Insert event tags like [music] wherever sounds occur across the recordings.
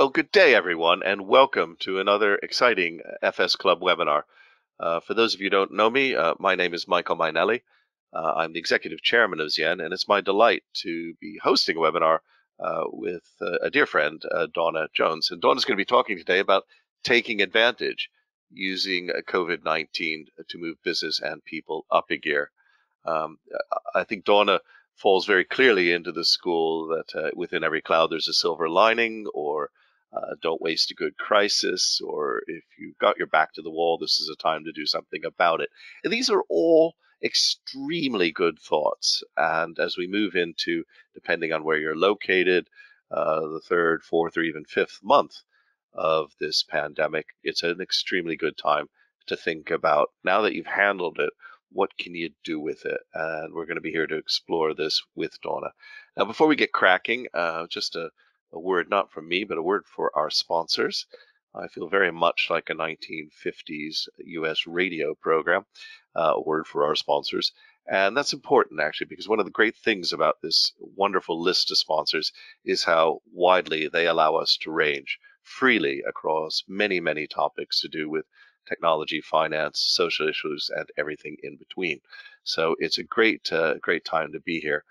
Well, good day, everyone, and welcome to another exciting FS Club webinar. Uh, for those of you who don't know me, uh, my name is Michael Mainelli. Uh, I'm the executive chairman of Z/Yen, and it's my delight to be hosting a webinar uh, with uh, a dear friend, uh, Dawna Jones. And Dawna's going to be talking today about taking advantage using COVID 19 to move business and people up a gear. Um, I think Dawna falls very clearly into the school that within every cloud there's a silver lining or uh, don't waste a good crisis, or if you've got your back to the wall, this is a time to do something about it. And these are all extremely good thoughts. And as we move into, depending on where you're located, uh, the third, fourth, or even fifth month of this pandemic, it's an extremely good time to think about now that you've handled it, what can you do with it? And we're going to be here to explore this with Dawna. Now, before we get cracking, uh, just a a word not from me, but a word for our sponsors. I feel very much like a 1950s US radio program, uh, a word for our sponsors. And that's important actually, because one of the great things about this wonderful list of sponsors is how widely they allow us to range freely across many, many topics to do with technology, finance, social issues, and everything in between. So it's a great, uh, great time to be here.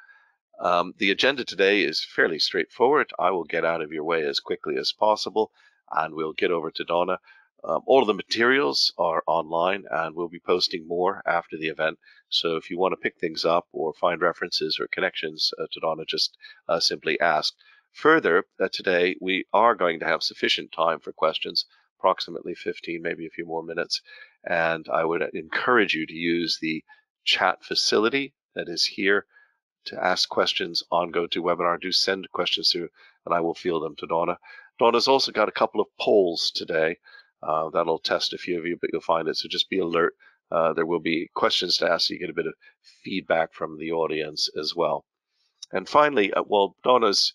Um, the agenda today is fairly straightforward. I will get out of your way as quickly as possible and we'll get over to Dawna. Um, all of the materials are online and we'll be posting more after the event. So if you want to pick things up or find references or connections uh, to Dawna, just uh, simply ask. Further, uh, today we are going to have sufficient time for questions, approximately 15, maybe a few more minutes. And I would encourage you to use the chat facility that is here to ask questions on GoToWebinar. Do send questions through, and I will field them to Dawna. Dawna's also got a couple of polls today. Uh, that'll test a few of you, but you'll find it. So just be alert. Uh, there will be questions to ask, so you get a bit of feedback from the audience as well. And finally, uh, well, Dawna's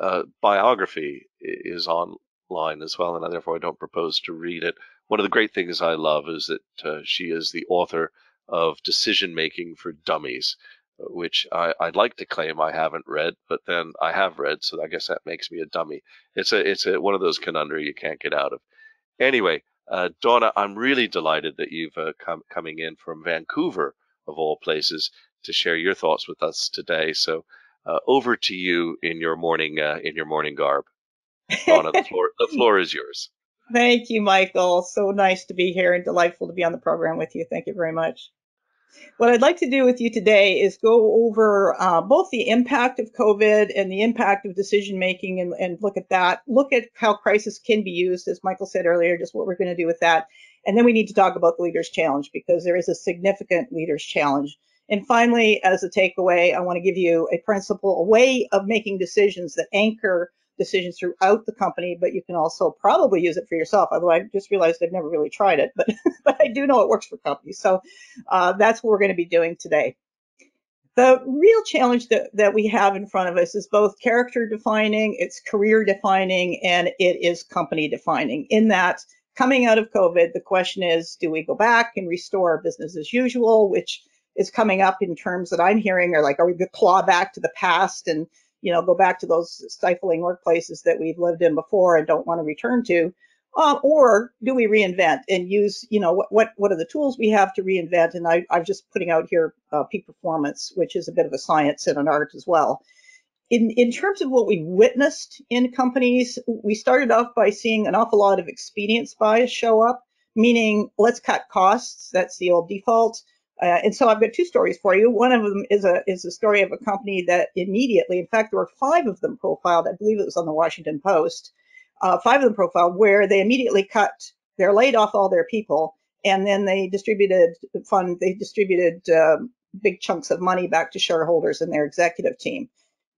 uh, biography is online as well, and therefore I don't propose to read it. One of the great things I love is that uh, she is the author of Decision Making for Dummies which I, would like to claim I haven't read, but then I have read, so I guess that makes me a dummy. It's a it's a one of those conundrums you can't get out of. Anyway, uh, Dawna, I'm really delighted that you've uh, come coming in from Vancouver of all places to share your thoughts with us today. So uh, over to you in your morning uh, in your morning garb. Dawna, the floor the [laughs] floor is yours. Thank you, Michael. So nice to be here and delightful to be on the program with you. Thank you very much. What I'd like to do with you today is go over uh, both the impact of COVID and the impact of decision making and, and look at that. Look at how crisis can be used, as Michael said earlier, just what we're going to do with that. And then we need to talk about the leader's challenge because there is a significant leader's challenge. And finally, as a takeaway, I want to give you a principle, a way of making decisions that anchor decisions throughout the company, but you can also probably use it for yourself. Although I just realized I've never really tried it, but, [laughs] but I do know it works for companies. So uh, that's what we're going to be doing today. The real challenge that, that we have in front of us is both character defining, it's career defining, and it is company defining. In that, coming out of COVID, the question is do we go back and restore business as usual, which is coming up in terms that I'm hearing are like, are we going to claw back to the past and you know, go back to those stifling workplaces that we've lived in before and don't want to return to? Um, or do we reinvent and use, you know, what, what, what are the tools we have to reinvent? And I, I'm just putting out here uh, peak performance, which is a bit of a science and an art as well. In, in terms of what we witnessed in companies, we started off by seeing an awful lot of expedience bias show up, meaning let's cut costs. That's the old default. Uh, and so I've got two stories for you. One of them is a is a story of a company that immediately, in fact, there were five of them profiled. I believe it was on the Washington Post. Uh, five of them profiled where they immediately cut, they're laid off all their people, and then they distributed fund, they distributed um, big chunks of money back to shareholders and their executive team.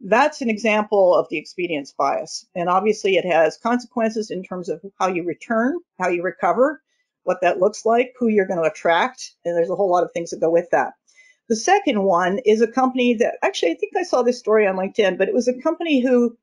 That's an example of the expedience bias, and obviously it has consequences in terms of how you return, how you recover, what that looks like, who you're going to attract, and there's a whole lot of things that go with that. The second one is a company that actually I think I saw this story on LinkedIn, but it was a company who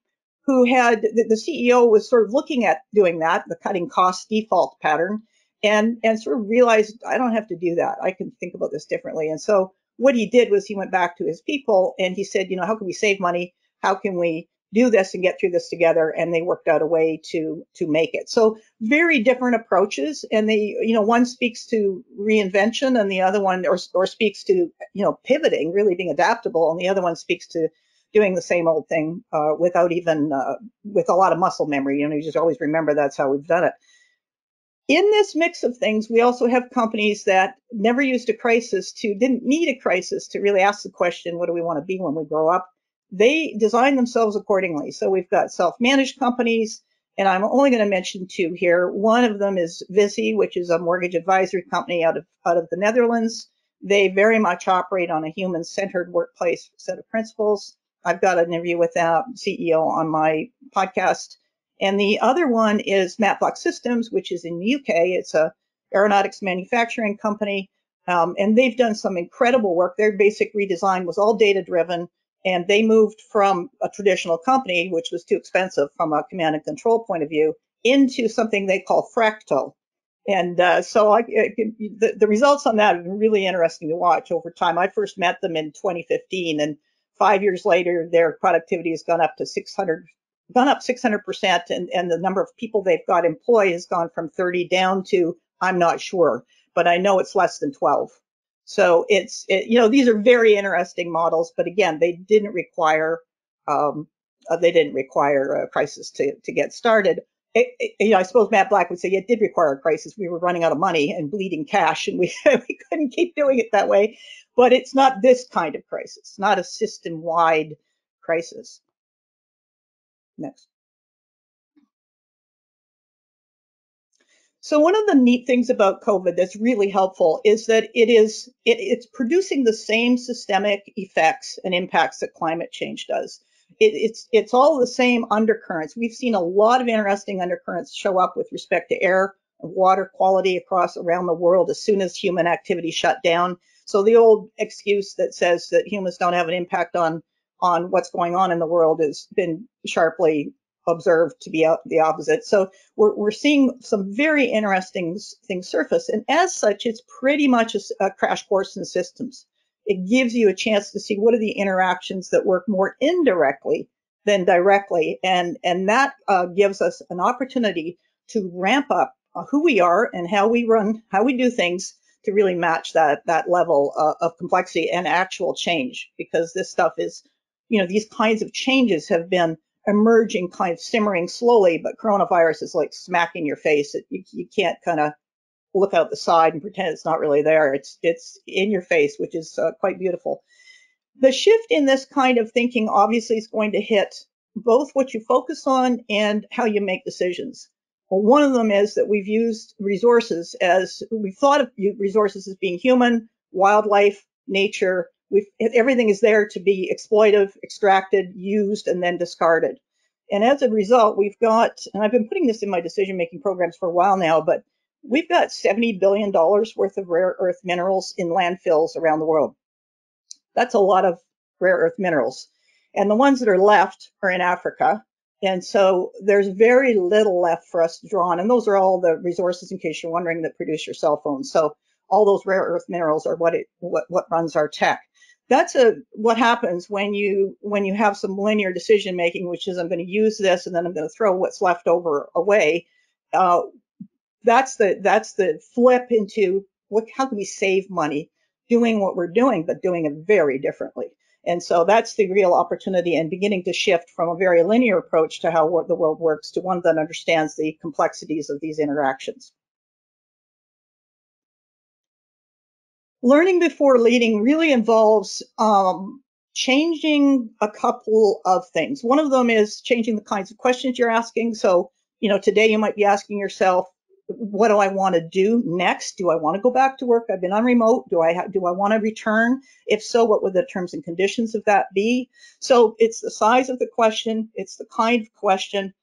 who had the, CEO was sort of looking at doing that, the cutting cost default pattern, and and sort of realized I don't have to do that. I can think about this differently. And so what he did was he went back to his people and he said, you know, how can we save money? How can we do this and get through this together and they worked out a way to to make it. So very different approaches and they you know one speaks to reinvention and the other one or, or speaks to you know pivoting really being adaptable and the other one speaks to doing the same old thing uh, without even uh, with a lot of muscle memory. You know you just always remember that's how we've done it. In this mix of things, we also have companies that never used a crisis to, didn't need a crisis to really ask the question, what do we want to be when we grow up? They design themselves accordingly. So we've got self-managed companies, and I'm only going to mention two here. One of them is Viisi, which is a mortgage advisory company out of, out of the Netherlands. They very much operate on a human-centered workplace set of principles. I've got an interview with that CEO on my podcast and the other one is Matt Black Systems, which is in the UK. It's a aeronautics manufacturing company. Um, and they've done some incredible work. Their basic redesign was all data driven, and they moved from a traditional company, which was too expensive from a command and control point of view, into something they call Fractal. And uh, so I, the, the results on that have been really interesting to watch over time. I first met them in 2015, and five years later, their productivity has gone up to 600 gone up 600% and, and the number of people they've got employed has gone from 30 down to I'm not sure, but I know it's less than 12. So it's, it, you know, these are very interesting models, but again, they didn't require, um, uh, they didn't require a crisis to, to get started. It, it, you know, I suppose Matt Black would say it did require a crisis. We were running out of money and bleeding cash, and we [laughs] we couldn't keep doing it that way. But it's not this kind of crisis, not a system-wide crisis. Next. So one of the neat things about COVID that's really helpful is that it is it, it's producing the same systemic effects and impacts that climate change does. It, it's it's all the same undercurrents. We've seen a lot of interesting undercurrents show up with respect to air and water quality across around the world as soon as human activity shut down. So the old excuse that says that humans don't have an impact on on what's going on in the world has been sharply observed to be the opposite. So we're, we're seeing some very interesting things surface. And as such, it's pretty much a, a, crash course in systems. It gives you a chance to see what are the interactions that work more indirectly than directly. And, and that uh, gives us an opportunity to ramp up uh, who we are and how we run, how we do things to really match that, that level uh, of complexity and actual change because this stuff is you know, these kinds of changes have been emerging, kind of simmering slowly, but coronavirus is like smacking your face. It, you, you can't kind of look out the side and pretend it's not really there. It's it's in your face, which is uh, quite beautiful. The shift in this kind of thinking obviously is going to hit both what you focus on and how you make decisions. Well, one of them is that we've used resources as we've thought of resources as being human, wildlife, nature, We've, everything is there to be exploitive, extracted, used, and then discarded. And as a result, we've got, and I've been putting this in my decision making programs for a while now, but we've got $70 billion worth of rare earth minerals in landfills around the world. That's a lot of rare earth minerals. And the ones that are left are in Africa. And so there's very little left for us to draw on. And those are all the resources, in case you're wondering, that produce your cell phones. So all those rare earth minerals are what it what, what runs our tech that's a what happens when you when you have some linear decision making, which is I'm going to use this and then I'm going to throw what's left over away. Uh, that's the that's the flip into what how can we save money doing what we're doing, but doing it very differently. And so that's the real opportunity and beginning to shift from a very linear approach to how the world works to one that understands the complexities of these interactions. Learning before leading really involves um, changing a couple of things. One of them is changing the kinds of questions you're asking. So, you know, today you might be asking yourself, what do I want to do next? Do I want to go back to work? I've been on remote. Do I ha- do I want to return? If so, what would the terms and conditions of that be? So it's the size of the question, it's the kind of question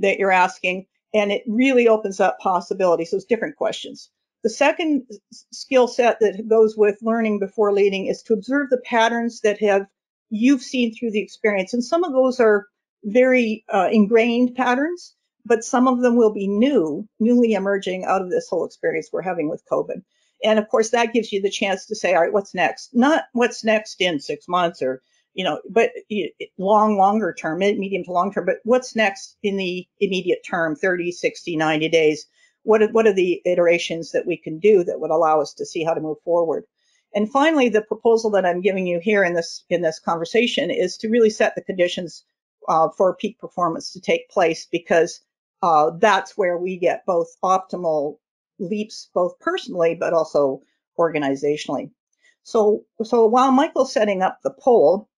that you're asking, and it really opens up possibilities. Those different questions. The second skill set that goes with learning before leading is to observe the patterns that have you've seen through the experience. And some of those are very uh, ingrained patterns, but some of them will be new, newly emerging out of this whole experience we're having with COVID. And of course, that gives you the chance to say, all right, what's next? Not what's next in six months or you know, but long, longer term, medium to long term, but what's next in the immediate term, 30, 60, 90 days? What are, what are the iterations that we can do that would allow us to see how to move forward? And finally, the proposal that I'm giving you here in this in this conversation is to really set the conditions uh, for peak performance to take place because uh, that's where we get both optimal leaps, both personally but also organizationally. So, so while Michael's setting up the poll,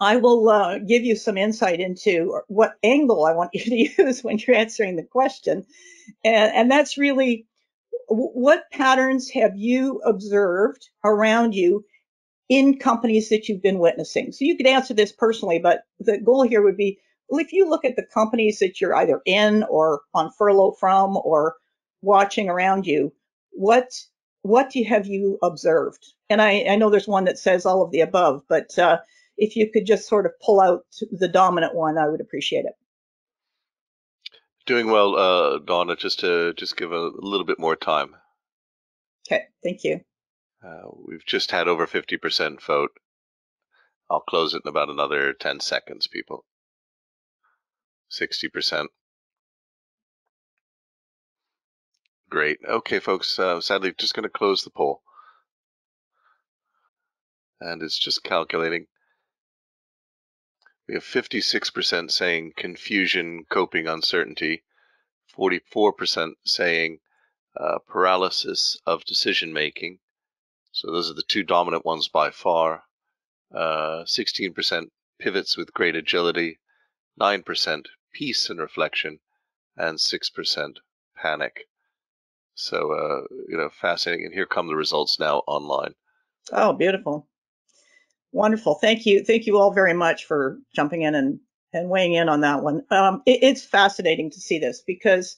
I will uh, give you some insight into what angle I want [laughs] you to use when you're answering the question. And, and that's really what patterns have you observed around you in companies that you've been witnessing? So you could answer this personally, but the goal here would be if you look at the companies that you're either in or on furlough from or watching around you, what what have you observed? And I, I know there's one that says all of the above, but uh, if you could just sort of pull out the dominant one, I would appreciate it. Doing well, uh, Dawna. Just to just give a little bit more time. Okay, thank you. Uh, we've just had over 50% vote. I'll close it in about another 10 seconds, people. 60%. Great. Okay, folks. Uh, sadly, just going to close the poll. And it's just calculating. We have 56% saying confusion, coping, uncertainty. 44% saying uh, paralysis of decision making. So those are the two dominant ones by far. Uh, 16% pivots with great agility, 9% peace and reflection, and 6% panic. So, uh, you know, fascinating. And here come the results now online. Oh, beautiful. Wonderful. Thank you. Thank you all very much for jumping in and, and weighing in on that one. Um, it, it's fascinating to see this because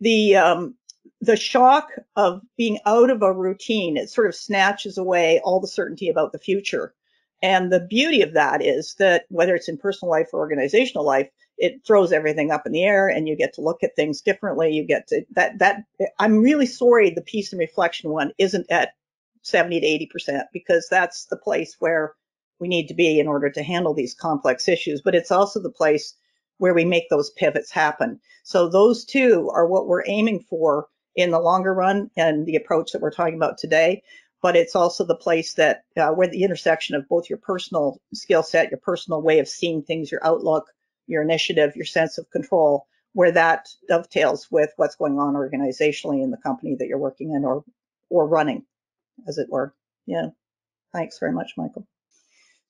the um, the shock of being out of a routine, it sort of snatches away all the certainty about the future. And the beauty of that is that whether it's in personal life or organizational life, it throws everything up in the air and you get to look at things differently. You get to that, that I'm really sorry the peace and reflection one isn't at 70 to 80% because that's the place where we need to be in order to handle these complex issues. But it's also the place where we make those pivots happen. So those two are what we're aiming for in the longer run and the approach that we're talking about today. But it's also the place that uh, where the intersection of both your personal skill set, your personal way of seeing things, your outlook, your initiative, your sense of control, where that dovetails with what's going on organizationally in the company that you're working in or or running, as it were. Yeah. Thanks very much, Michael.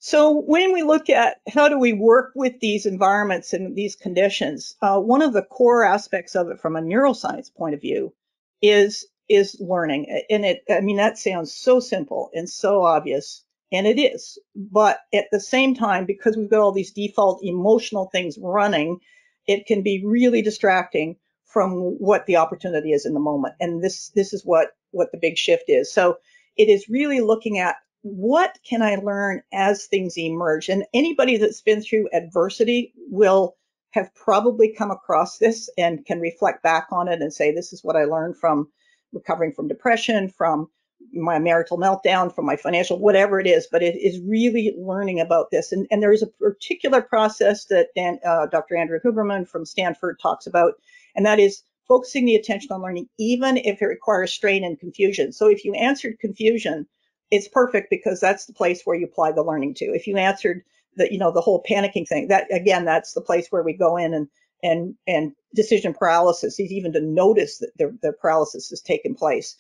So when we look at how do we work with these environments and these conditions, uh, one of the core aspects of it from a neuroscience point of view is is learning. And it, I mean, that sounds so simple and so obvious, and it is. But at the same time, because we've got all these default emotional things running, it can be really distracting from what the opportunity is in the moment. And this this is what what the big shift is. So it is really looking at what can I learn as things emerge? And anybody that's been through adversity will have probably come across this and can reflect back on it and say, this is what I learned from recovering from depression, from my marital meltdown, from my financial, whatever it is. But it is really learning about this. And, and there is a particular process that Dan, uh, Dr. Andrew Huberman from Stanford talks about, and that is focusing the attention on learning, even if it requires strain and confusion. So if you answered confusion, it's perfect because that's the place where you apply the learning to. If you answered the, you know, the whole panicking thing, that again, that's the place where we go in and and and decision paralysis is even to notice that the, the paralysis has taken place.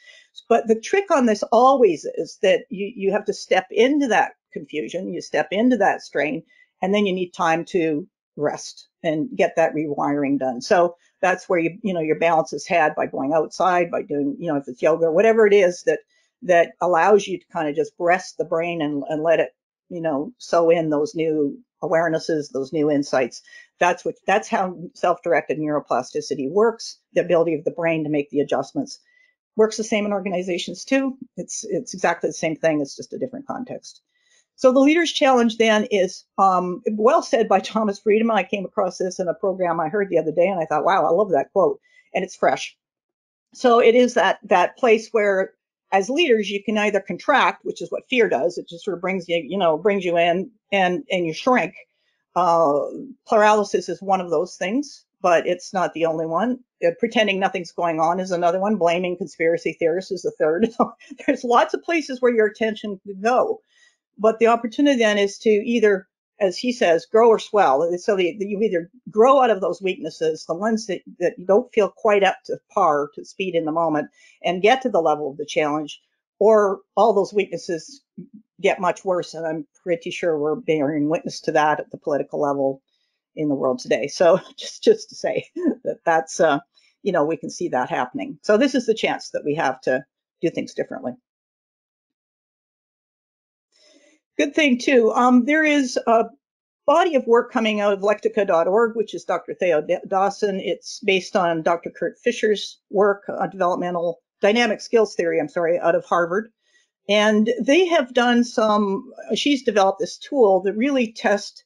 But the trick on this always is that you, you have to step into that confusion, you step into that strain, and then you need time to rest and get that rewiring done. So that's where you, you know, your balance is had by going outside, by doing, you know, if it's yoga or whatever it is that that allows you to kind of just rest the brain and, and let it, you know, sew in those new awarenesses, those new insights. That's what that's how self-directed neuroplasticity works, the ability of the brain to make the adjustments. Works the same in organizations too. It's it's exactly the same thing, it's just a different context. So the leader's challenge then is um, well said by Thomas Friedman. I came across this in a program I heard the other day, and I thought, wow, I love that quote, and it's fresh. So it is that that place where as leaders, you can either contract, which is what fear does. It just sort of brings you, you know, brings you in and, and you shrink. Uh, paralysis is one of those things, but it's not the only one. Uh, pretending nothing's going on is another one. Blaming conspiracy theorists is the third. [laughs] There's lots of places where your attention could go. But the opportunity then is to either as he says, grow or swell. So you either grow out of those weaknesses, the ones that, that you don't feel quite up to par, to speed in the moment, and get to the level of the challenge, or all those weaknesses get much worse. And I'm pretty sure we're bearing witness to that at the political level in the world today. So [laughs] just just to say that that's uh, you know we can see that happening. So this is the chance that we have to do things differently. Good thing too. Um, there is a body of work coming out of lectica.org, which is Dr. Theo Dawson. It's based on Dr. Kurt Fischer's work on developmental dynamic skills theory, I'm sorry, out of Harvard. And they have done some, she's developed this tool that really tests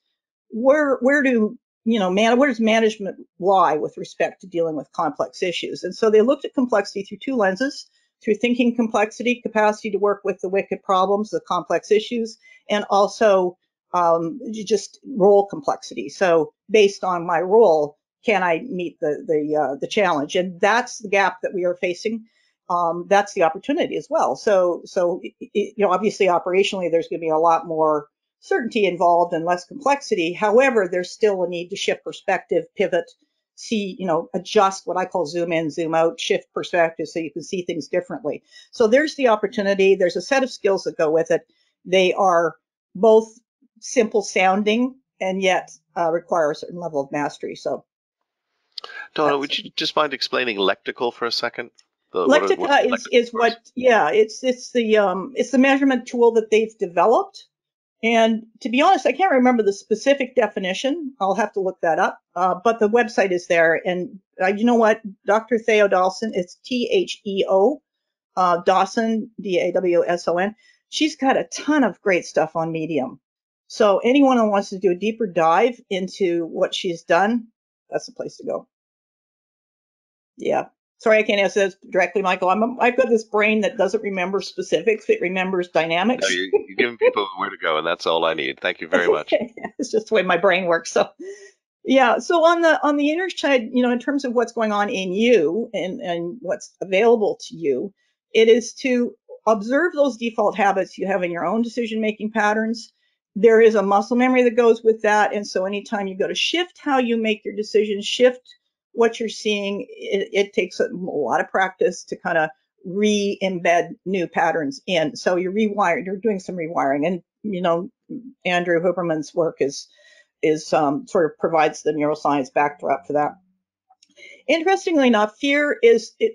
where, where do, you know, man, where does management lie with respect to dealing with complex issues? And so they looked at complexity through two lenses through thinking complexity, capacity to work with the wicked problems, the complex issues, and also um, just role complexity. So based on my role, can I meet the the uh, the challenge? And that's the gap that we are facing. Um, that's the opportunity as well. So so it, you know obviously operationally there's going to be a lot more certainty involved and less complexity. However, there's still a need to shift perspective, pivot, see, you know, adjust what I call zoom in, zoom out, shift perspective so you can see things differently. So there's the opportunity. There's a set of skills that go with it. They are both simple sounding and yet uh, require a certain level of mastery. So, Dawna, would you just mind explaining lectical for a second? The, Lectica what what is, is what, yeah, it's it's the um, it's the measurement tool that they've developed and to be honest, I can't remember the specific definition. I'll have to look that up. Uh, but the website is there. And uh, you know what? Dr. Theo Dawson, it's T H E O uh, Dawson, D A W S O N. She's got a ton of great stuff on Medium. So anyone who wants to do a deeper dive into what she's done, that's the place to go. Yeah. Sorry, I can't answer this directly, Michael. I'm, I've got this brain that doesn't remember specifics; it remembers dynamics. No, you're, you're giving people where to go, and that's all I need. Thank you very much. [laughs] it's just the way my brain works. So, yeah. So on the on the inner side, you know, in terms of what's going on in you and and what's available to you, it is to observe those default habits you have in your own decision making patterns. There is a muscle memory that goes with that, and so anytime you go to shift how you make your decisions, shift what you're seeing, it, it takes a, lot of practice to kind of re-embed new patterns in. So you're rewiring, you're doing some rewiring, and you know Andrew Huberman's work is is um, sort of provides the neuroscience backdrop for that. Interestingly enough, fear is, it,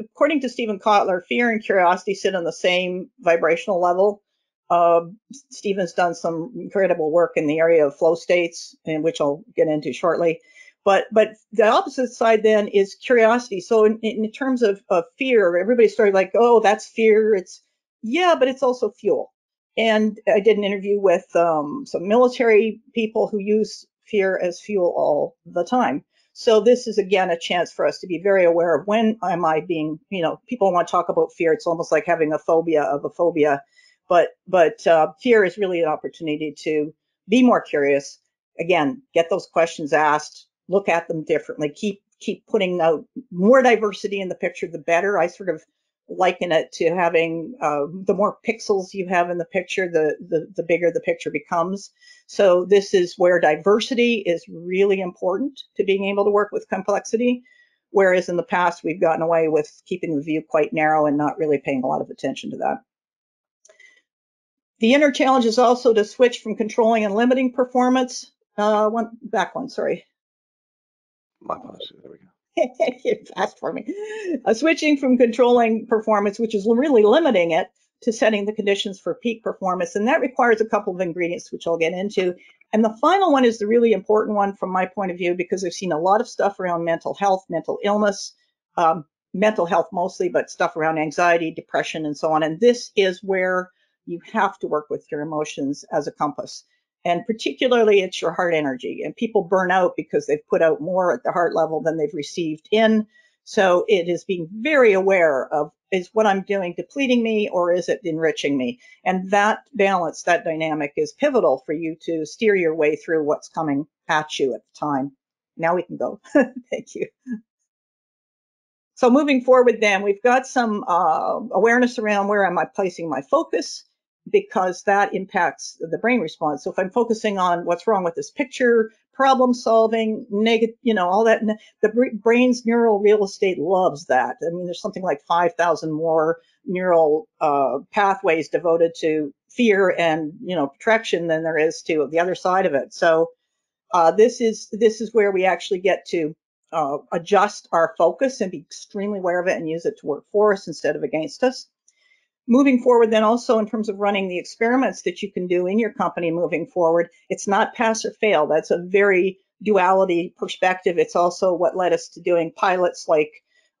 according to Steven Kotler, fear and curiosity sit on the same vibrational level. Uh, Steven's done some incredible work in the area of flow states, in which I'll get into shortly. But but the opposite side then is curiosity. So in, in terms of, of fear, everybody started like, oh, that's fear. It's yeah, but it's also fuel. And I did an interview with um, some military people who use fear as fuel all the time. So this is again a chance for us to be very aware of when am I being, you know, people want to talk about fear. It's almost like having a phobia of a phobia, but but uh, fear is really an opportunity to be more curious. Again, get those questions asked, look at them differently, keep keep putting out more diversity in the picture, the better. I sort of liken it to having uh, the more pixels you have in the picture, the, the the bigger the picture becomes. So this is where diversity is really important to being able to work with complexity. Whereas in the past, we've gotten away with keeping the view quite narrow and not really paying a lot of attention to that. The inner challenge is also to switch from controlling and limiting performance. Uh, one back one, sorry. My apologies. There we go. [laughs] fast for me. Uh, switching from controlling performance, which is really limiting it, to setting the conditions for peak performance. And that requires a couple of ingredients, which I'll get into. And the final one is the really important one from my point of view, because I've seen a lot of stuff around mental health, mental illness, um, mental health mostly, but stuff around anxiety, depression, and so on. And this is where you have to work with your emotions as a compass and particularly it's your heart energy and people burn out because they've put out more at the heart level than they've received in So it is being very aware of is what I'm doing depleting me or is it enriching me? And that balance, that dynamic is pivotal for you to steer your way through what's coming at you at the time. Now we can go. [laughs] Thank you. So moving forward then, we've got some uh, awareness around where am I placing my focus because that impacts the brain response. So if I'm focusing on what's wrong with this picture, problem solving, negative, you know, all that, the brain's neural real estate loves that. I mean, there's something like 5,000 more neural uh, pathways devoted to fear and, you know, protection than there is to the other side of it. So uh, this is this is where we actually get to uh, adjust our focus and be extremely aware of it and use it to work for us instead of against us. Moving forward, then also in terms of running the experiments that you can do in your company moving forward, it's not pass or fail. That's a very duality perspective. It's also what led us to doing pilots like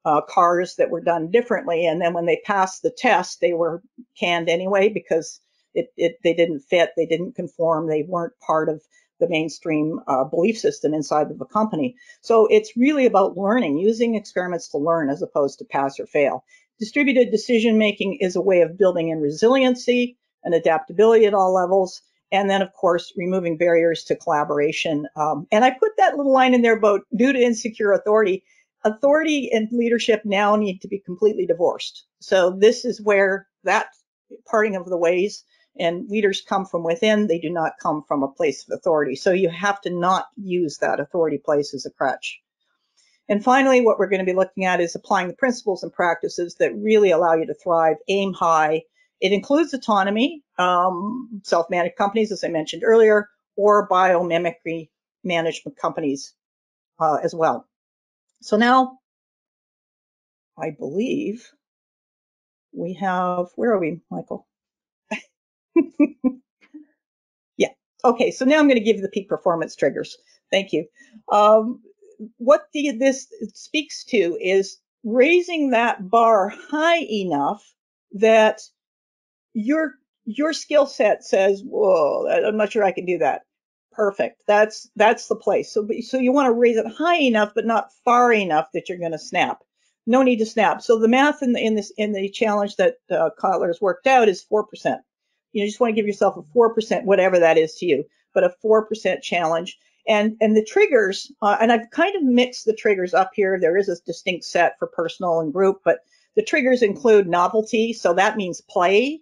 uh, cars that were done differently. And then when they passed the test, they were canned anyway because it, it they didn't fit, they didn't conform, they weren't part of the mainstream uh, belief system inside of a company. So it's really about learning, using experiments to learn as opposed to pass or fail. Distributed decision making is a way of building in resiliency and adaptability at all levels. And then, of course, removing barriers to collaboration. Um, and I put that little line in there about due to insecure authority. Authority and leadership now need to be completely divorced. So this is where that parting of the ways and leaders come from within. They do not come from a place of authority. So you have to not use that authority place as a crutch. And finally, what we're going to be looking at is applying the principles and practices that really allow you to thrive, aim high. It includes autonomy, um, self-managed companies, as I mentioned earlier, or biomimicry management companies uh, as well. So now, I believe we have, where are we, Michael? [laughs] yeah. Okay. So now I'm going to give you the peak performance triggers. Thank you. Um, what the, this speaks to is raising that bar high enough that your your skill set says, "Whoa, I'm not sure I can do that." Perfect. That's that's the place. So so you want to raise it high enough, but not far enough that you're going to snap. No need to snap. So the math in the in this in the challenge that uh, has worked out is four percent. You just want to give yourself a 4%, whatever that is to you, but a 4% challenge. And, and the triggers, uh, and I've kind of mixed the triggers up here. There is a distinct set for personal and group, but the triggers include novelty. So that means play.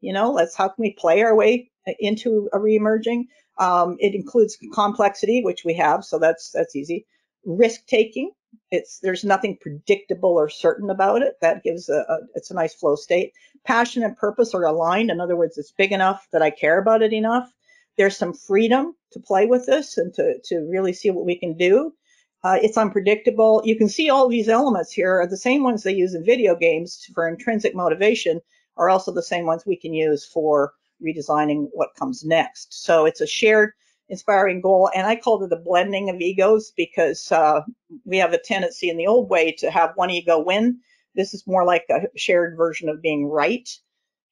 You know, let's how can we play our way into a reemerging? Um, it includes complexity, which we have, so that's that's easy. Risk taking, it's there's nothing predictable or certain about it. That gives a, a, it's a nice flow state. Passion and purpose are aligned. In other words, it's big enough that I care about it enough. There's some freedom to play with this and to to really see what we can do. Uh, it's unpredictable. You can see all these elements here are the same ones they use in video games for intrinsic motivation are also the same ones we can use for redesigning what comes next. So it's a shared inspiring goal. And I called it a blending of egos because uh, we have a tendency in the old way to have one ego win. This is more like a shared version of being right.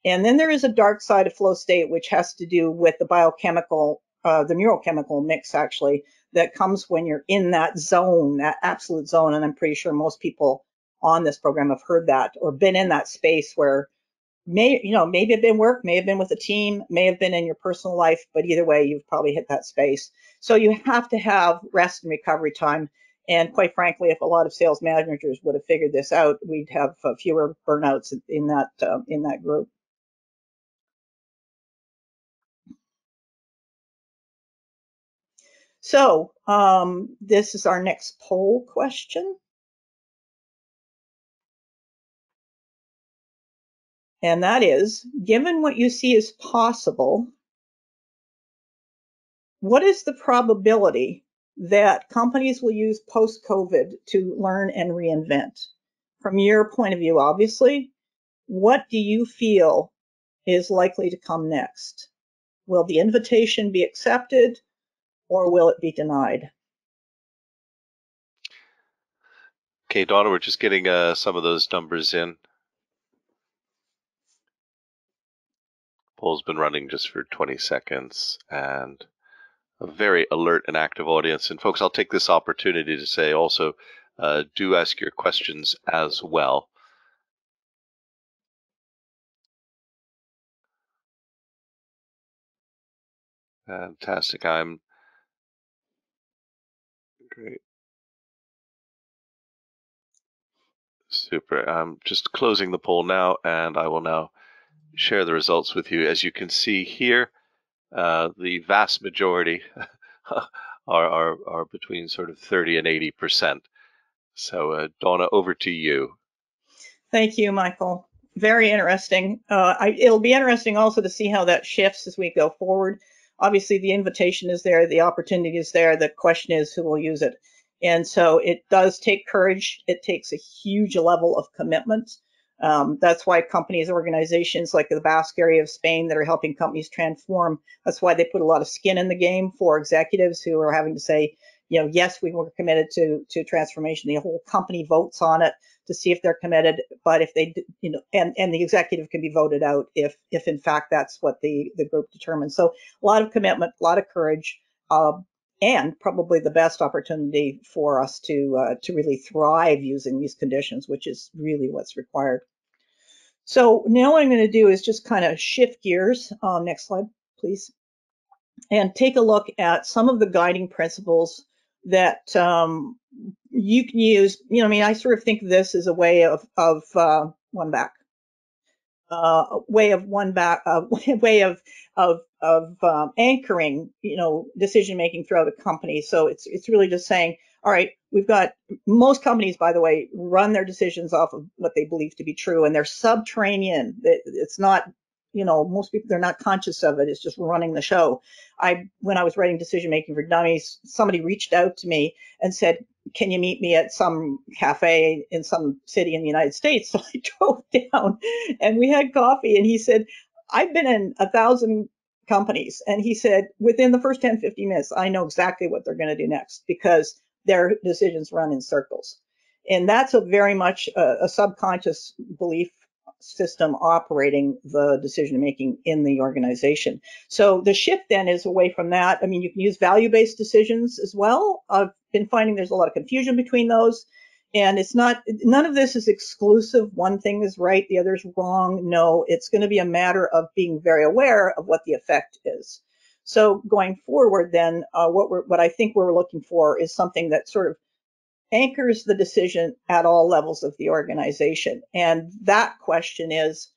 And then there is a dark side of flow state, which has to do with the biochemical, uh, the neurochemical mix actually, that comes when you're in that zone, that absolute zone. And I'm pretty sure most people on this program have heard that or been in that space where may you know maybe have been work may have been with a team may have been in your personal life but either way you've probably hit that space. So you have to have rest and recovery time. And quite frankly if a lot of sales managers would have figured this out we'd have uh, fewer burnouts in that uh, in that group so um, this is our next poll question and that is, given what you see as possible, what is the probability that companies will use post-COVID to learn and reinvent? From your point of view, obviously, what do you feel is likely to come next? Will the invitation be accepted or will it be denied? Okay, Dawna, we're just getting uh, some of those numbers in. Poll's been running just for 20 seconds and a very alert and active audience. And folks, I'll take this opportunity to say also, uh, do ask your questions as well. Fantastic. I'm great. Super. I'm just closing the poll now, and I will now share the results with you. As you can see here, uh, the vast majority [laughs] are, are, are between sort of 30 and 80 percent. So, uh, Dawna, over to you. Thank you, Michael. Very interesting. Uh, I, it'll be interesting also to see how that shifts as we go forward obviously the invitation is there, the opportunity is there. The question is who will use it. And so it does take courage. It takes a huge level of commitment. Um, that's why companies, organizations like the Basque area of Spain that are helping companies transform, that's why they put a lot of skin in the game for executives who are having to say, you know, yes, we were committed to to transformation. The whole company votes on it to see if they're committed. But if they, you know, and and the executive can be voted out if if in fact that's what the the group determines. So a lot of commitment, a lot of courage, uh, and probably the best opportunity for us to uh, to really thrive using these conditions, which is really what's required. So now what I'm going to do is just kind of shift gears. Um, next slide, please. And take a look at some of the guiding principles that um, you can use. You know, I mean, I sort of think this as a way of of uh, one back, uh, a way of one back, a [laughs] way of of of um, anchoring, you know, decision making throughout a company. So it's it's really just saying, all right, we've got most companies, by the way, run their decisions off of what they believe to be true, and they're subterranean. It's not you know, most people they're not conscious of it. It's just running the show. I when I was writing decision making for dummies, somebody reached out to me and said, "Can you meet me at some cafe in some city in the United States?" [laughs] So I drove down and we had coffee and he said, "I've been in a thousand companies." And he said, "Within the first 10 15 minutes, I know exactly what they're going to do next because their decisions run in circles." And that's a very much a, a subconscious belief system operating the decision making in the organization. So the shift then is away from that. I mean, you can use value based decisions as well. I've been finding there's a lot of confusion between those. And it's not, none of this is exclusive. One thing is right, the other is wrong. No, it's going to be a matter of being very aware of what the effect is. So going forward, then, uh, what what I think we're looking for is something that sort of anchors the decision at all levels of the organization. And that question is,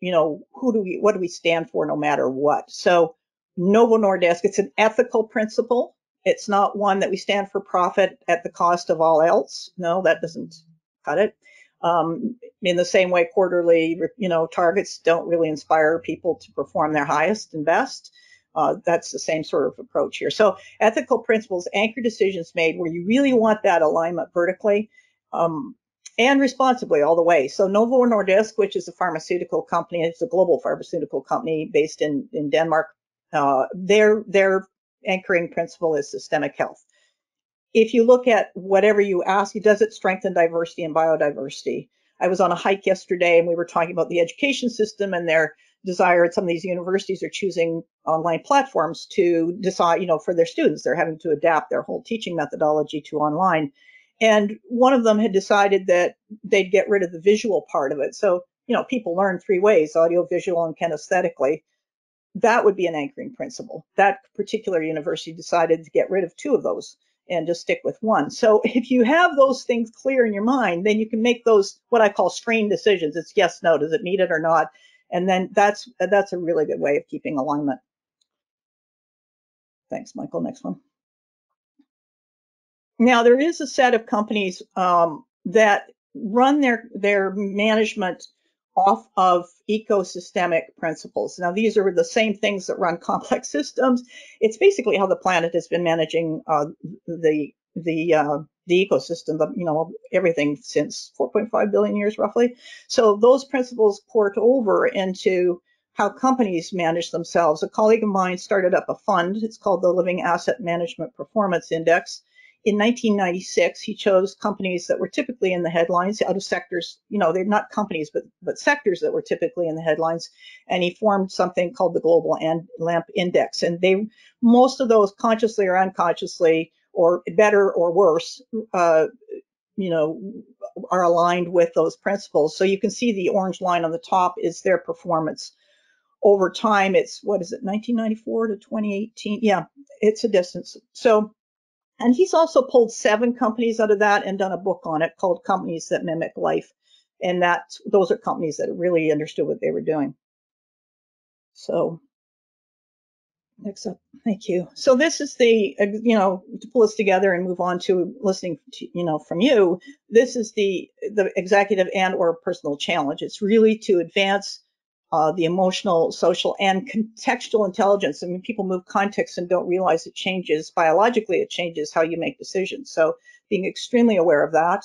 you know, who do we, what do we stand for no matter what? So Novo Nordisk, it's an ethical principle. It's not one that we stand for profit at the cost of all else. No, that doesn't cut it. Um, in the same way, quarterly, you know, targets don't really inspire people to perform their highest and best. Uh, that's the same sort of approach here. So ethical principles anchor decisions made where you really want that alignment vertically um, and responsibly all the way. So Novo Nordisk, which is a pharmaceutical company, it's a global pharmaceutical company based in, in Denmark. Uh, their, their anchoring principle is systemic health. If you look at whatever you ask, does it strengthen diversity and biodiversity? I was on a hike yesterday and we were talking about the education system and their desire at some of these universities are choosing online platforms to decide, you know, for their students. They're having to adapt their whole teaching methodology to online. And one of them had decided that they'd get rid of the visual part of it. So, you know, people learn three ways, audio, visual, and kinesthetically. That would be an anchoring principle. That particular university decided to get rid of two of those and just stick with one. So [laughs] if you have those things clear in your mind, then you can make those what I call strain decisions. It's yes, no, does it need it or not? And then that's that's a really good way of keeping alignment. Thanks, Michael. Next one. Now there is a set of companies um, that run their their management off of ecosystemic principles. Now these are the same things that run [laughs] complex systems. It's basically how the planet has been managing uh, the the uh, the ecosystem, you know, everything since 4.5 billion years roughly. So those principles port over into how companies manage themselves. A colleague of mine started up a fund. It's called the Living Asset Management Performance Index. In 1996, he chose companies that were typically in the headlines out of sectors, you know, they're not companies, but, but sectors that were typically in the headlines. And he formed something called the Global Lamp Index. And they, most of those consciously or unconsciously, or better or worse, uh, you know, are aligned with those principles. So you can see the orange line on the top is their performance. Over time, it's what is it, 1994 to 2018? Yeah, it's a distance. So, and he's also pulled seven companies out of that and done a book on it called Companies That Mimic Life. And that those are companies that really understood what they were doing. So Next up, thank you. So this is the, you know, to pull us together and move on to listening to, you know, from you. This is the the executive and or personal challenge. It's really to advance uh, the emotional, social, and contextual intelligence. I mean, people move context and don't realize it changes biologically. It changes how you make decisions. So being extremely aware of that,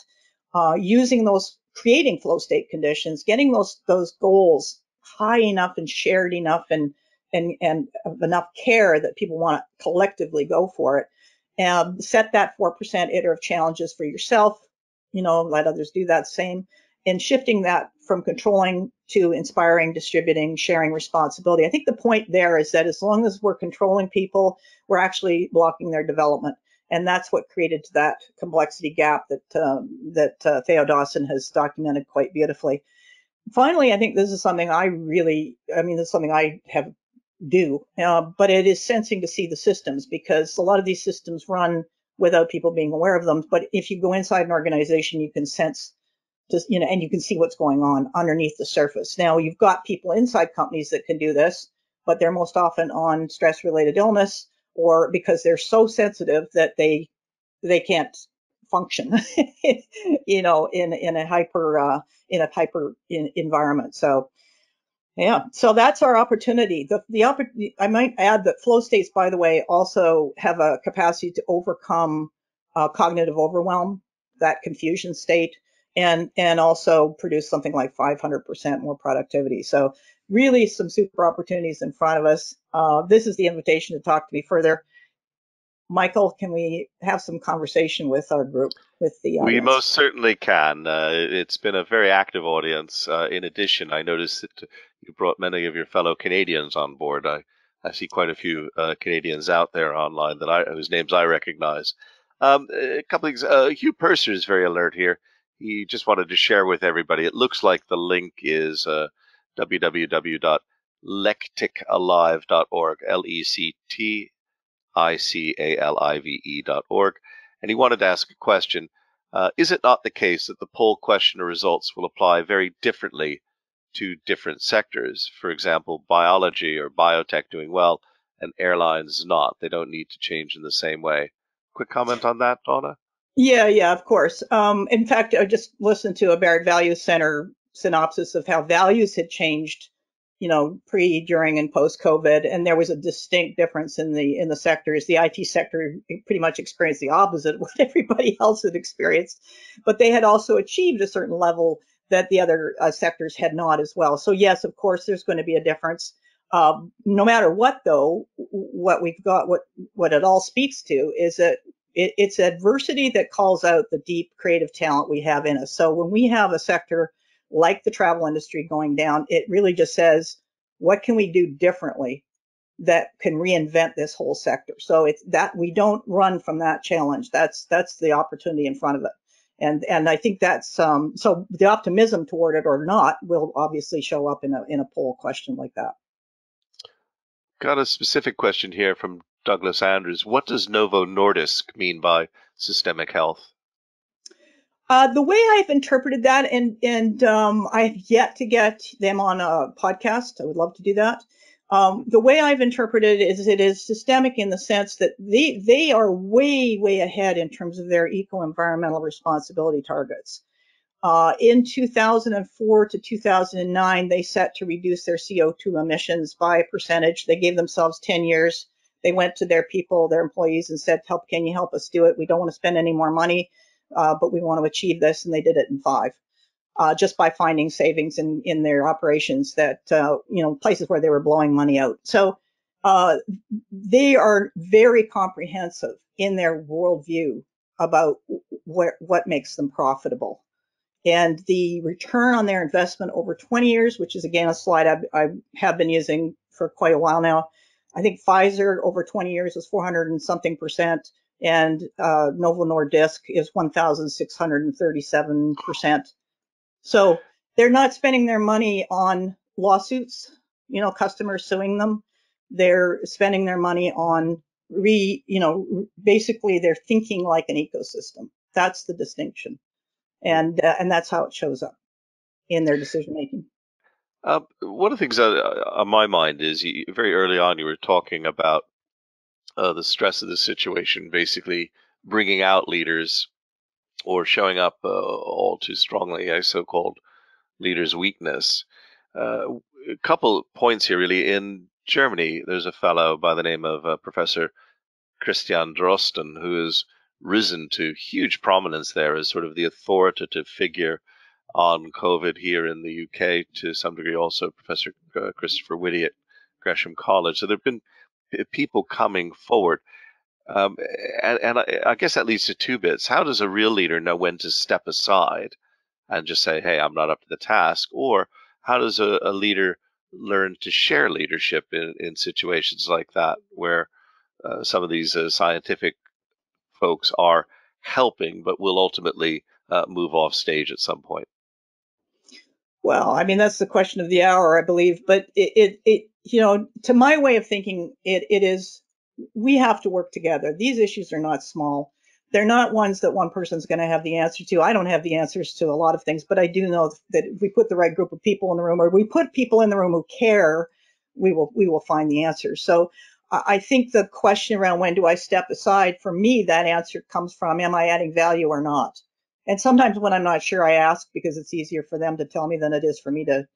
uh, using those, creating flow state conditions, getting those those goals high enough and shared enough and and, and enough care that people want to collectively go for it. And set that 4% iterative challenges for yourself, you know, let others do that same. And shifting that from controlling to inspiring, distributing, sharing responsibility. I think the point there is that as long as we're controlling people, we're actually blocking their development. And that's what created that complexity gap that um, that uh, Theo Dawson has documented quite beautifully. Finally, I think this is something I really, I mean, this is something I have do. Uh, but it is sensing to see the systems because a lot of these systems run without people being aware of them. But if you go inside an organization, you can sense just, you know, and you can see what's going on underneath the surface. Now you've got people inside companies that can do this, but they're most often on stress related illness or because they're so sensitive that they, they can't function, [laughs] you know, in, in a hyper, uh, in a hyper in, environment. So, yeah, so that's our opportunity. The, the oppor- I might add that flow states, by the way, also have a capacity to overcome uh, cognitive overwhelm, that confusion state, and and also produce something like 500% more productivity. So really, some super opportunities in front of us. Uh, this is the invitation to talk to me further. Michael, can we have some conversation with our group, with the audience? We most certainly can. Uh, it's been a very active audience. Uh, in addition, I noticed that you brought many of your fellow Canadians on board. I, I see quite a few uh, Canadians out there online that I whose names I recognize. Um, a couple of uh, Hugh Purser is very alert here. He just wanted to share with everybody. It looks like the link is uh, www.lecticalive.org. L E C T I-C-A-L-I-V-E dot org. And he wanted to ask a question. Uh, is it not the case that the poll question results will apply very differently to different sectors? For example, biology or biotech doing well and airlines not. They don't need to change in the same way. Quick comment on that, Dawna? Yeah, yeah, of course. Um, in fact, I just listened to a Barrett Value Center synopsis of how values had changed you know, pre, during, and post COVID, and there was a distinct difference in the in the sectors. The IT sector pretty much experienced the opposite of what [laughs] everybody else had experienced, but they had also achieved a certain level that the other uh, sectors had not as well. So yes, of course, there's going to be a difference. Um, no matter what, though, what we've got, what what it all speaks to is that it, it's adversity that calls out the deep creative talent we have in us. So when we have a sector like the travel industry going down, it really just says, what can we do differently that can reinvent this whole sector? So it's that we don't run from that challenge. That's that's the opportunity in front of it. And and I think that's um, so the optimism toward it or not will obviously show up in a in a poll question like that. Got a specific question here from Douglas Andrews. What does Novo Nordisk mean by systemic health? Uh, the way I've interpreted that, and and um, I've yet to get them on a podcast. I would love to do that. Um, the way I've interpreted it is it is systemic in the sense that they they are way way ahead in terms of their eco environmental responsibility targets. Uh, in 2004 to 2009, they set to reduce their CO2 emissions by a percentage. They gave themselves 10 years. They went to their people, their employees, and said, "Help, can you help us do it? We don't want to spend any more money." uh, but we want to achieve this, and they did it in five. Uh, just by finding savings in, in their operations that, uh, you know, places where they were blowing money out. So uh, they are very comprehensive in their worldview about wh- what makes them profitable. And the return on their investment over 20 years, which is again a slide I've, I have been using for quite a while now. I think Pfizer over 20 years was 400 and something percent. and uh, Novo Nordisk is 1,637%. So they're not spending their money on lawsuits, you know, customers suing them. They're spending their money on re, you know, basically they're thinking like an ecosystem. That's the distinction, and uh, and that's how it shows up in their decision making. Uh, one of the things that, uh, on my mind is you, very early on you were talking about uh, the stress of the situation, basically bringing out leaders or showing up uh, all too strongly a so-called leaders' weakness. Uh, a couple points here, really. In Germany, there's a fellow by the name of uh, Professor Christian Drosten who has risen to huge prominence there as sort of the authoritative figure on COVID here in the UK. To some degree, also Professor uh, Christopher Whitty at Gresham College. So there have been people coming forward. Um, and, and I, I, guess that leads to two bits. How does a real leader know when to step aside and just say, hey, I'm not up to the task? Or how does a, a leader learn to share leadership in, in situations like that, where uh, some of these uh, scientific folks are helping, but will ultimately uh, move off stage at some point? Well, I mean, that's the question of the hour, I believe. But it, it, it you know, to my way of thinking, it, it is we have to work together. These issues are not small. They're not ones that one person's going to have the answer to. I don't have the answers to a lot of things, but I do know that if we put the right group of people in the room, or we put people in the room who care, we will we will find the answers. So I think the question around when do I step aside, for me, that answer comes from am I adding value or not? And sometimes when I'm not sure, I ask because it's easier for them to tell me than it is for me to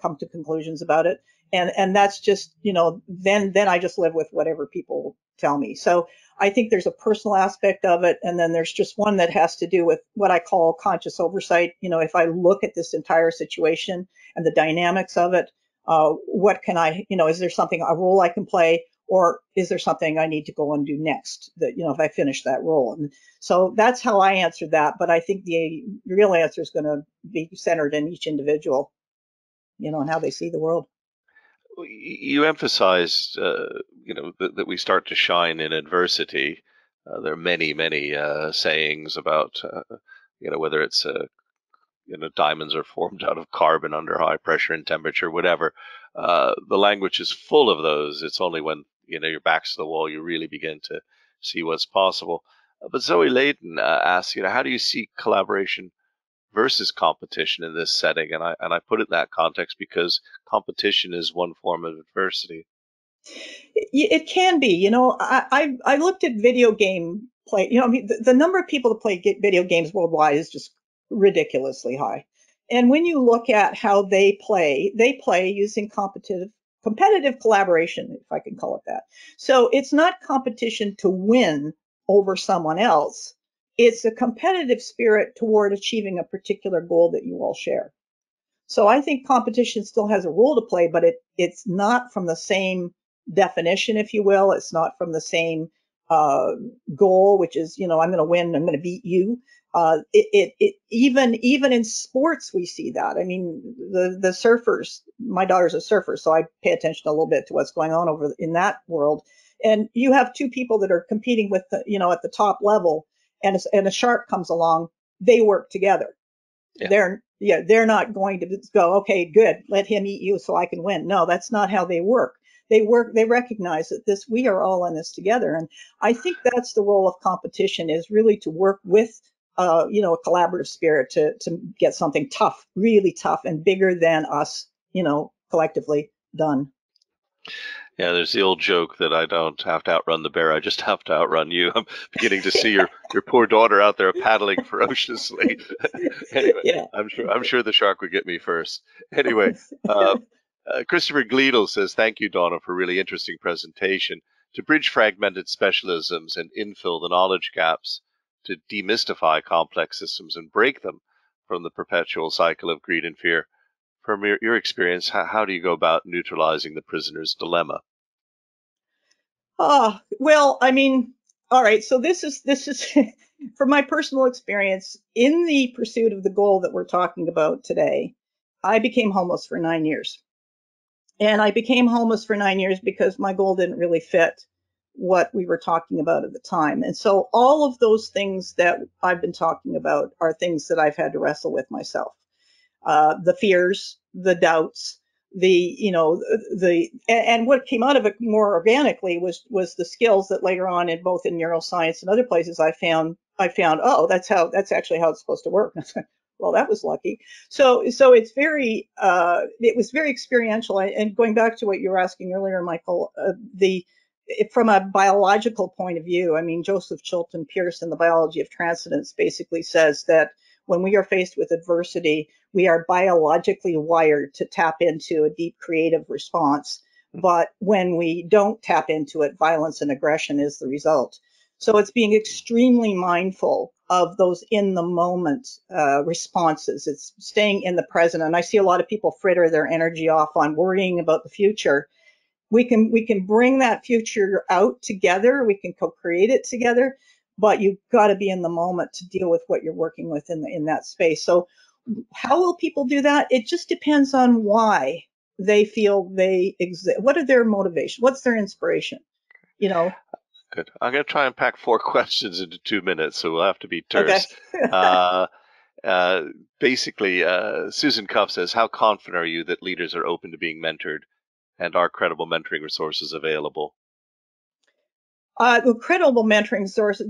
come to conclusions about it and and that's just you know then then I just live with whatever people tell me. So I think there's a personal aspect of it, and then there's just one that has to do with what I call conscious oversight. You know, if I look at this entire situation and the dynamics of it, uh, what can I, you know, is there something a role I can play, or is there something I need to go and do next? That you know, if I finish that role, and so that's how I answered that. But I think the real answer is going to be centered in each individual, you know, and how they see the world you emphasized, uh, you know, that, that, we start to shine in adversity. Uh, there are many, many uh, sayings about, uh, you know, whether it's, uh, you know, diamonds are formed [laughs] out of carbon under high pressure and temperature, whatever. Uh, the language is full of those. It's only when you know your back's to the wall you really begin to see what's possible. But Zoe Layton asks, you know, how do you see collaboration versus competition in this setting. And I and I put it in that context because competition is one form of adversity. It can be, you know. I I, I looked at video game play. You know, I mean, the, the number of people that play video games worldwide is just ridiculously high. And when you look at how they play, they play using competitive competitive collaboration, if I can call it that. So it's not competition to win over someone else it's a competitive spirit toward achieving a particular goal that you all share. So I think competition still has a role to play, but it it's not from the same definition, if you will. It's not from the same uh, goal, which is you know I'm going to win, I'm going to beat you. Uh, it, it, it even even in sports we see that. I mean the the surfers. My daughter's a surfer, so I pay attention a little bit to what's going on over in that world. And you have two people that are competing with the, you know at the top level and a, and a shark comes along, they work together. Yeah. They're yeah, they're not going to go, okay, good, let him eat you so I can win. No, that's not how they work. They work, they recognize that this, we are all in this together. And I think that's the role of competition is really to work with, uh, you know, a collaborative spirit to, to get something tough, really tough and bigger than us, you know, collectively done. Yeah, there's the old joke that I don't have to outrun the bear; I just have to outrun you. [laughs] I'm beginning to see your your poor daughter out there paddling [laughs] ferociously. [laughs] anyway, yeah. I'm sure I'm sure the shark would get me first. Anyway, uh, uh, Christopher Gleadle says, "Thank you, Dawna, for a really interesting presentation. To bridge fragmented specialisms and infill the knowledge gaps, to demystify complex systems and break them from the perpetual cycle of greed and fear." From your, your experience, how, how do you go about neutralizing the prisoner's dilemma? Oh, well, I mean, all right. So this is this is [laughs] from my personal experience in the pursuit of the goal that we're talking about today. I became homeless for nine years, and I became homeless for nine years because my goal didn't really fit what we were talking about at the time. And so all of those things that I've been talking about are things that I've had to wrestle with myself. Uh, the fears, the doubts, the you know the and, what came out of it more organically was was the skills that later on in both in neuroscience and other places I found I found oh that's how that's actually how it's supposed to work. [laughs] well, that was lucky. So so it's very uh, it was very experiential. And going back to what you were asking earlier, Michael, uh, the from a biological point of view, I mean, Joseph Chilton Pearce in the biology of transcendence basically says that when we are faced with adversity, we are biologically wired to tap into a deep creative response. Hmm. But when we don't tap into it, violence and aggression is the result. So it's being extremely mindful of those in the moment uh, responses. It's staying in the present. And I see a lot of people fritter their energy off on worrying about the future we can we can bring that future out together we can co-create it together but you've got to be in the moment to deal with what you're working with in the, in that space. So how will people do that? It just depends on why they feel they exist what are their motivation what's their inspiration you know? Good. I'm going to try and pack four [laughs] questions into two minutes so we'll have to be terse. Okay. uh, uh, basically uh, susan cuff says how confident are you that leaders are open to being mentored and are credible mentoring resources available? Uh, the credible mentoring source,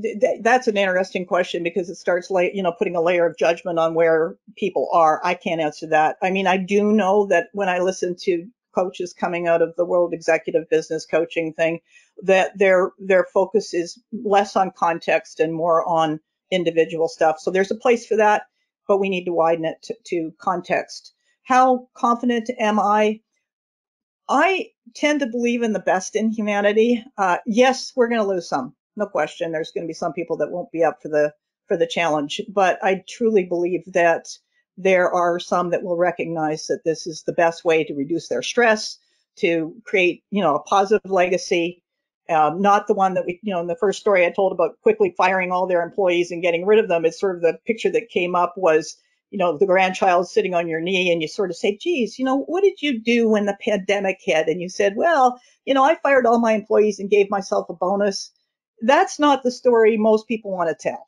that's an interesting question because it starts, like, you know, putting a layer of judgment on where people are. I can't answer that. I mean, I do know that when I listen to coaches coming out of the World Executive Business Coaching thing, that their their focus is less on context and more on individual stuff. So there's a place for that, but we need to widen it to, to context. How confident am I? I tend to believe in the best in humanity. Uh, yes, we're going to lose some, no question. There's going to be some people that won't be up for the for the challenge, but I truly believe that there are some that will recognize that this is the best way to reduce their stress, to create, you know, a positive legacy. Um, not the one that we, you know, in the first story I told about quickly firing all their employees and getting rid of them. It's sort of the picture that came up was you know, the grandchild sitting on your knee and you sort of say, geez, you know, what did you do when the pandemic hit? And you said, well, you know, I fired all my employees and gave myself a bonus. That's not the story most people want to tell.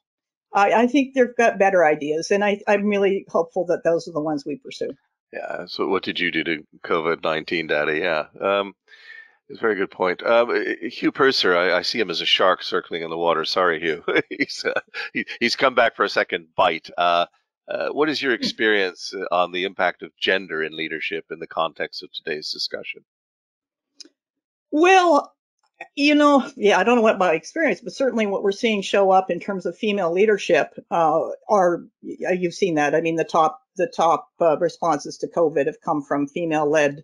I, I think they've got better ideas, and I, I'm really hopeful that those are the ones we pursue. Yeah. So, what did you do to COVID 19, Daddy? Yeah. Um, it's a very good point. Um, Hugh Purser, I, I, see him as a shark circling in the water. Sorry, Hugh. [laughs] he's uh, he, he's come back for a second bite. Uh, uh, what is your experience uh, on the impact of gender in leadership in the context of today's discussion? Well, you know, yeah, I don't know what my experience, but certainly what we're seeing show up in terms of female leadership uh, are you've seen that. I mean, the top the top uh, responses to COVID have come from female-led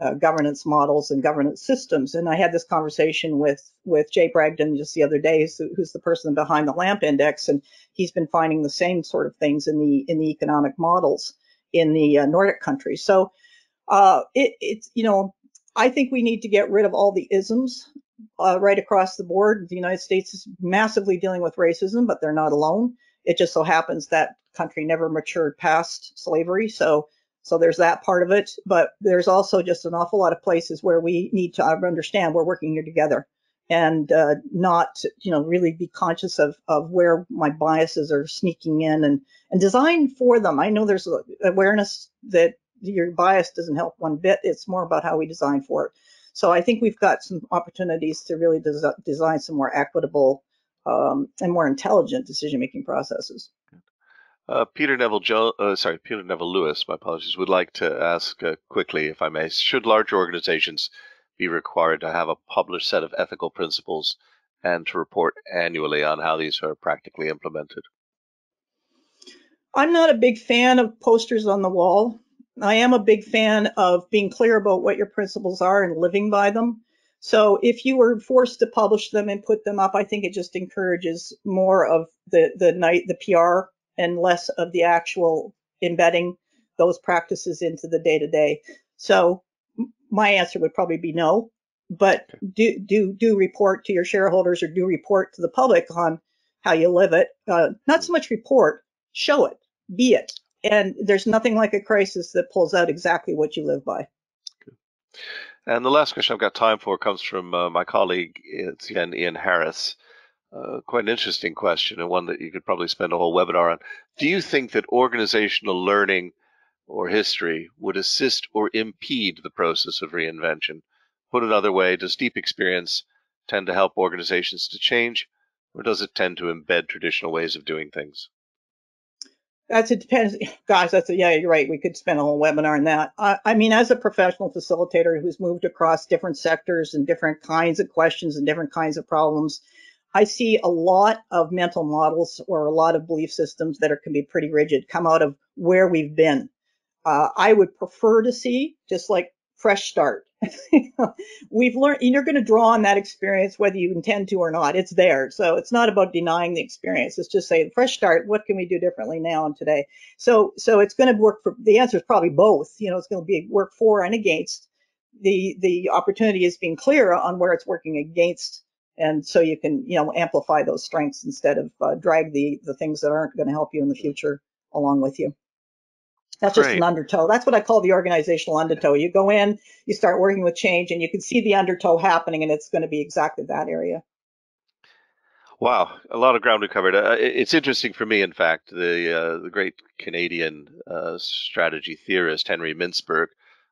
uh, governance models and governance systems. And I had this conversation with with Jay Bragdon just the other day, who's the person behind the LAMP Index, and he's been finding the same sort of things in the in the economic models in the uh, Nordic countries. So uh, it, it's you know I think we need to get rid of all the isms uh, right across the board. The United States is massively dealing with racism, but they're not alone. It just so happens that country never matured past slavery, so so there's that part of it, but there's also just an awful lot of places where we need to understand we're working here together and uh, not, you know, really be conscious of, of where my biases are sneaking in and, and design for them. I know there's awareness that your bias doesn't help one bit. It's more about how we design for it. So I think we've got some opportunities to really des- design some more equitable um, and more intelligent decision-making processes. Uh, Peter Neville, jo- uh, sorry, Peter Neville Lewis, my apologies, would like to ask uh, quickly, if I may, should large organizations be required to have a published set of ethical principles and to report annually on how these are practically implemented? I'm not a big fan of posters on the wall. I am a big fan of being clear about what your principles are and living by them. So if you were forced to publish them and put them up, I think it just encourages more of the the night the PR and less of the actual embedding those practices into the day to day. So my answer would probably be no, but do do do report to your shareholders or do report to the public on how you live it. Uh, not so much report, show it, be it. And there's nothing like a crisis that pulls out exactly what you live by. And the last question I've got time for comes from uh, my colleague, Ian, Ian Harris. Uh, quite an interesting question and one that you could probably spend a whole webinar on. Do you think that organizational learning or history would assist or impede the process of reinvention? Put another way, does deep experience tend to help organizations to change, or does it tend to embed traditional ways of doing things? That's it depends. Gosh, that's a, yeah, you're right. We could spend a whole webinar on that. I, I mean, as a professional facilitator who's moved across different sectors and different kinds of questions and different kinds of problems, I see a lot of mental models or a lot of belief systems that are can be pretty rigid come out of where we've been. Uh, I would prefer to see just like fresh start. [laughs] We've learned you're going to draw on that experience whether you intend to or not. It's there. So it's not about denying the experience. It's just saying fresh start. What can we do differently now and today? So so it's going to work for the answer is probably both. You know, it's going to be work for and against. The the opportunity is being clear on where it's working against and so you can you know amplify those strengths instead of uh, drag the the things that aren't going to help you in the future along with you that's Great. just an undertow. That's what I call the organizational undertow. You go in, you start working with change, and you can see the undertow happening, and it's going to be exactly that area. Wow, a lot of ground we covered. Uh, it's interesting for me, in fact, the uh, the great Canadian uh, strategy theorist Henry Mintzberg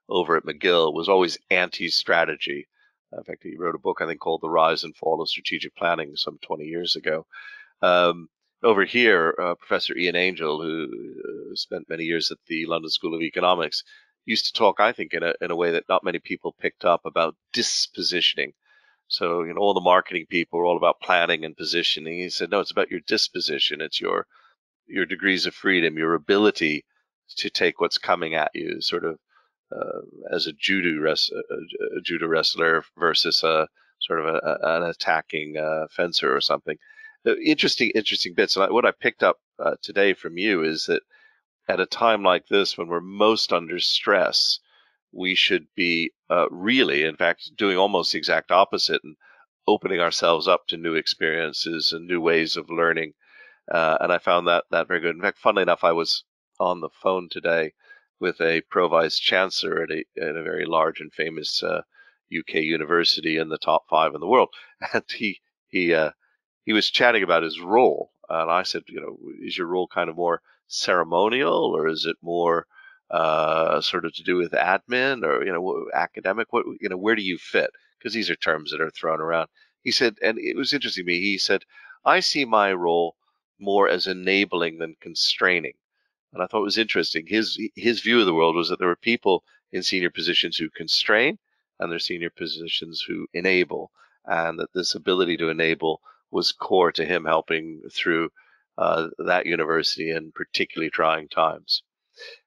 over at McGill was always anti-strategy. In fact, he wrote a book I think called "The Rise and Fall of Strategic Planning" some 20 years ago. Um, over here, uh, Professor Ian Angell, who uh, spent many years at the London School of Economics, used to talk, I think, in a in a way that not many people picked up about dispositioning. So, you know, all the marketing people are all about planning and positioning. He said, no, it's about your disposition. It's your your degrees of freedom, your ability to take what's coming at you, sort of as a judo, res- a, a judo wrestler versus a sort of a, an attacking uh, fencer or something interesting, interesting bits. And what I picked up uh, today from you is that at a time like this, when we're most under stress, we should be uh, really, in fact, doing almost the exact opposite and opening ourselves up to new experiences and new ways of learning. Uh, and I found that that very good. In fact, funnily enough, I was on the phone today with a pro vice chancellor at a, at a very large and famous UK uh, university in the top five in the world, [laughs] and he he uh, he was chatting about his role, and I said, you know, is your role kind of more ceremonial, or is it more uh, sort of to do with admin, or you know, academic? What you know, where do you fit? Because these are terms that are thrown around. He said, and it was interesting to me. He said, I see my role more as enabling than constraining. And I thought it was interesting. His his view of the world was that there were people in senior positions who constrain, and there are senior positions who enable, and that this ability to enable was core to him helping through uh, that university in particularly trying times.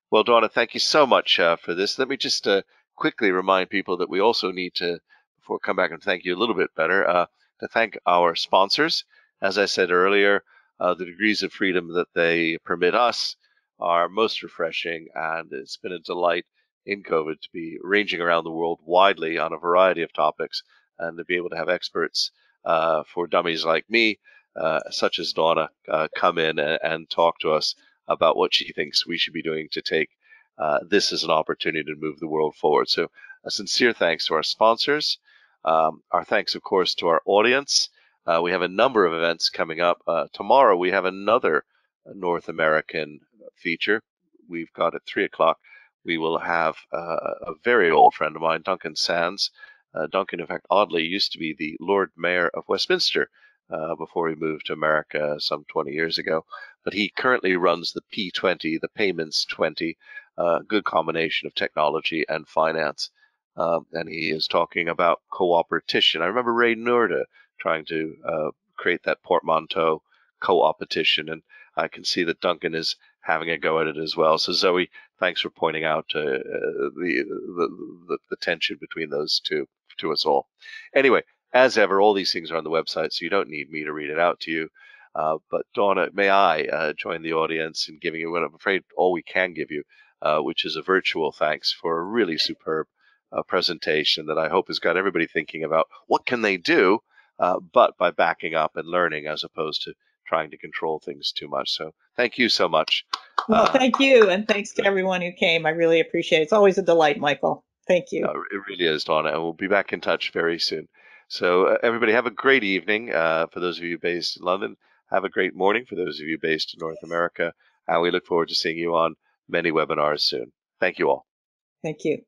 Well, Dawna, thank you so much uh, for this. Let me just uh, quickly remind people that we also need to, before I come back and thank you a little bit better, uh, to thank our sponsors. As I said earlier, uh, the degrees of freedom that they permit us are most refreshing, and it's been a delight in COVID to be ranging around the world widely on a variety of topics and to be able to have experts uh, for dummies like me, uh, such as Dawna, uh, come in and, and, talk to us about what she thinks we should be doing to take uh, this as an opportunity to move the world forward. So, a sincere thanks to our sponsors. Um, our thanks, of course, to our audience. Uh, we have a number of events coming up. Uh, tomorrow, we have another North American feature. We've got at 3 o'clock, we will have a very old friend of mine, Duncan Sands, uh, Duncan, in fact, oddly used to be the Lord Mayor of Westminster uh, before he moved to America some 20 years ago. But he currently runs the P20, the Payments 20, uh, good combination of technology and finance. Um, and he is talking about cooperation. I remember Ray Noorda trying to uh, create that portmanteau co-opetition, and I can see that Duncan is having a go at it as well. So Zoe, thanks for pointing out uh, the, the, the the tension between those two to us all. Anyway, as ever, all these things are on the website, so you don't need me to read it out to you. Uh, but Dawna, may I uh, join the audience in giving you what I'm afraid all we can give you, uh, which is a virtual thanks for a really superb uh, presentation that I hope has got everybody thinking about what can they do, uh, but by backing up and learning as opposed to trying to control things too much. So thank you so much. Well, uh, thank you, and thanks to everyone who came. I really appreciate it. It's always a delight, Michael. Thank you. No, it really is, Dawna, and we'll be back in touch very soon. So, uh, everybody, have a great evening. Uh, for those of you based in London, have a great morning for those of you based in North America, and we look forward to seeing you on many webinars soon. Thank you all. Thank you.